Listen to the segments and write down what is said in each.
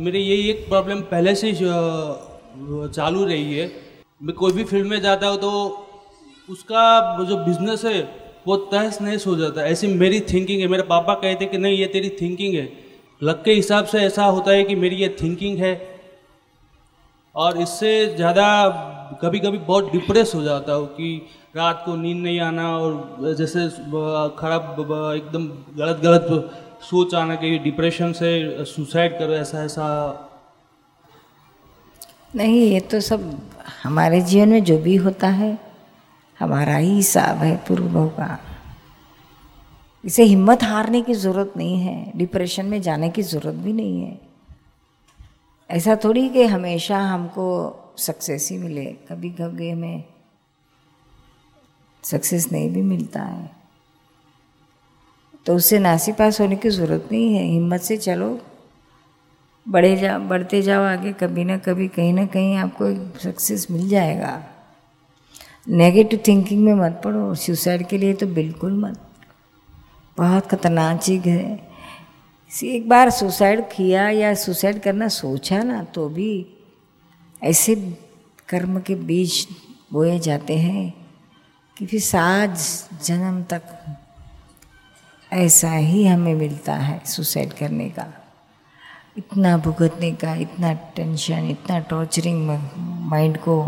मेरी यही एक प्रॉब्लम पहले से चालू रही है। मैं कोई भी फ़ील्ड में जाता हूँ तो उसका जो बिज़नेस है, वो तहस नहस हो जाता है। ऐसी मेरी थिंकिंग है। मेरे पापा कहते कि नहीं, ये तेरी थिंकिंग है। लक के हिसाब से ऐसा होता है कि मेरी ये थिंकिंग है। और इससे ज़्यादा कभी कभी बहुत डिप्रेस हो जाता हूँ कि रात को नींद नहीं आना और जैसे खराब एकदम गलत गलत सोच आना कि डिप्रेशन से सुसाइड करो, ऐसा ऐसा। नहीं, ये तो सब हमारे जीवन में जो भी होता है, हमारा ही हिसाब है पूर्व का। इसे हिम्मत हारने की ज़रूरत नहीं है डिप्रेशन में जाने की ज़रूरत भी नहीं है। ऐसा थोड़ी कि हमेशा हमको सक्सेस ही मिले। कभी कभी हमें सक्सेस नहीं भी मिलता है। तो उससे नासी पास होने की ज़रूरत नहीं है। हिम्मत से चलो। बढ़े जा, बढ़ते जाओ आगे। कभी ना कभी, कहीं ना कहीं आपको सक्सेस मिल जाएगा। नेगेटिव थिंकिंग में मत पड़ो। सुसाइड के लिए तो बिल्कुल मत। बहुत खतरनाक चीज़ है। एक बार सुसाइड किया या सुसाइड करना सोचा ना तो भी ऐसे कर्म के बीज बोए जाते हैं कि फिर सात जन्म तक ऐसा ही हमें मिलता है सुसाइड करने का। इतना भुगतने का, इतना टेंशन, इतना टॉर्चरिंग माइंड को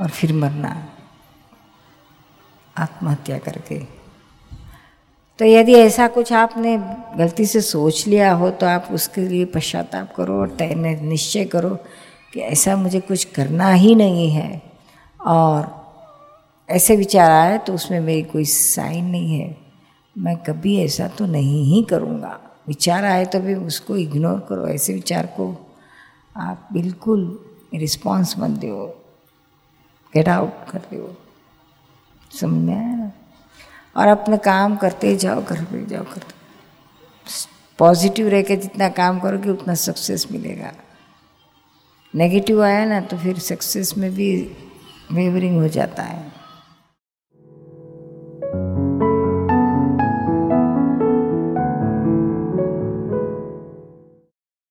और फिर मरना। आत्महत्या करके। तो यदि ऐसा कुछ आपने गलती से सोच लिया हो तो आप उसके लिए पश्चाताप करो और तय निश्चय करो कि ऐसा मुझे कुछ करना ही नहीं है। और ऐसे विचार आए तो उसमें मेरी कोई साइन नहीं है। मैं कभी ऐसा तो नहीं ही करूँगा। विचार आए तो भी उसको इग्नोर करो। ऐसे विचार को आप बिल्कुल रिस्पॉन्स मत दो। गेट आउट कर दो। समझ में आया ना? और अपना काम करते जाओ करते जाओ करते पॉजिटिव रह के जितना काम करोगे, उतना सक्सेस मिलेगा। नेगेटिव आया ना तो फिर सक्सेस में भी वेवरिंग हो जाता है।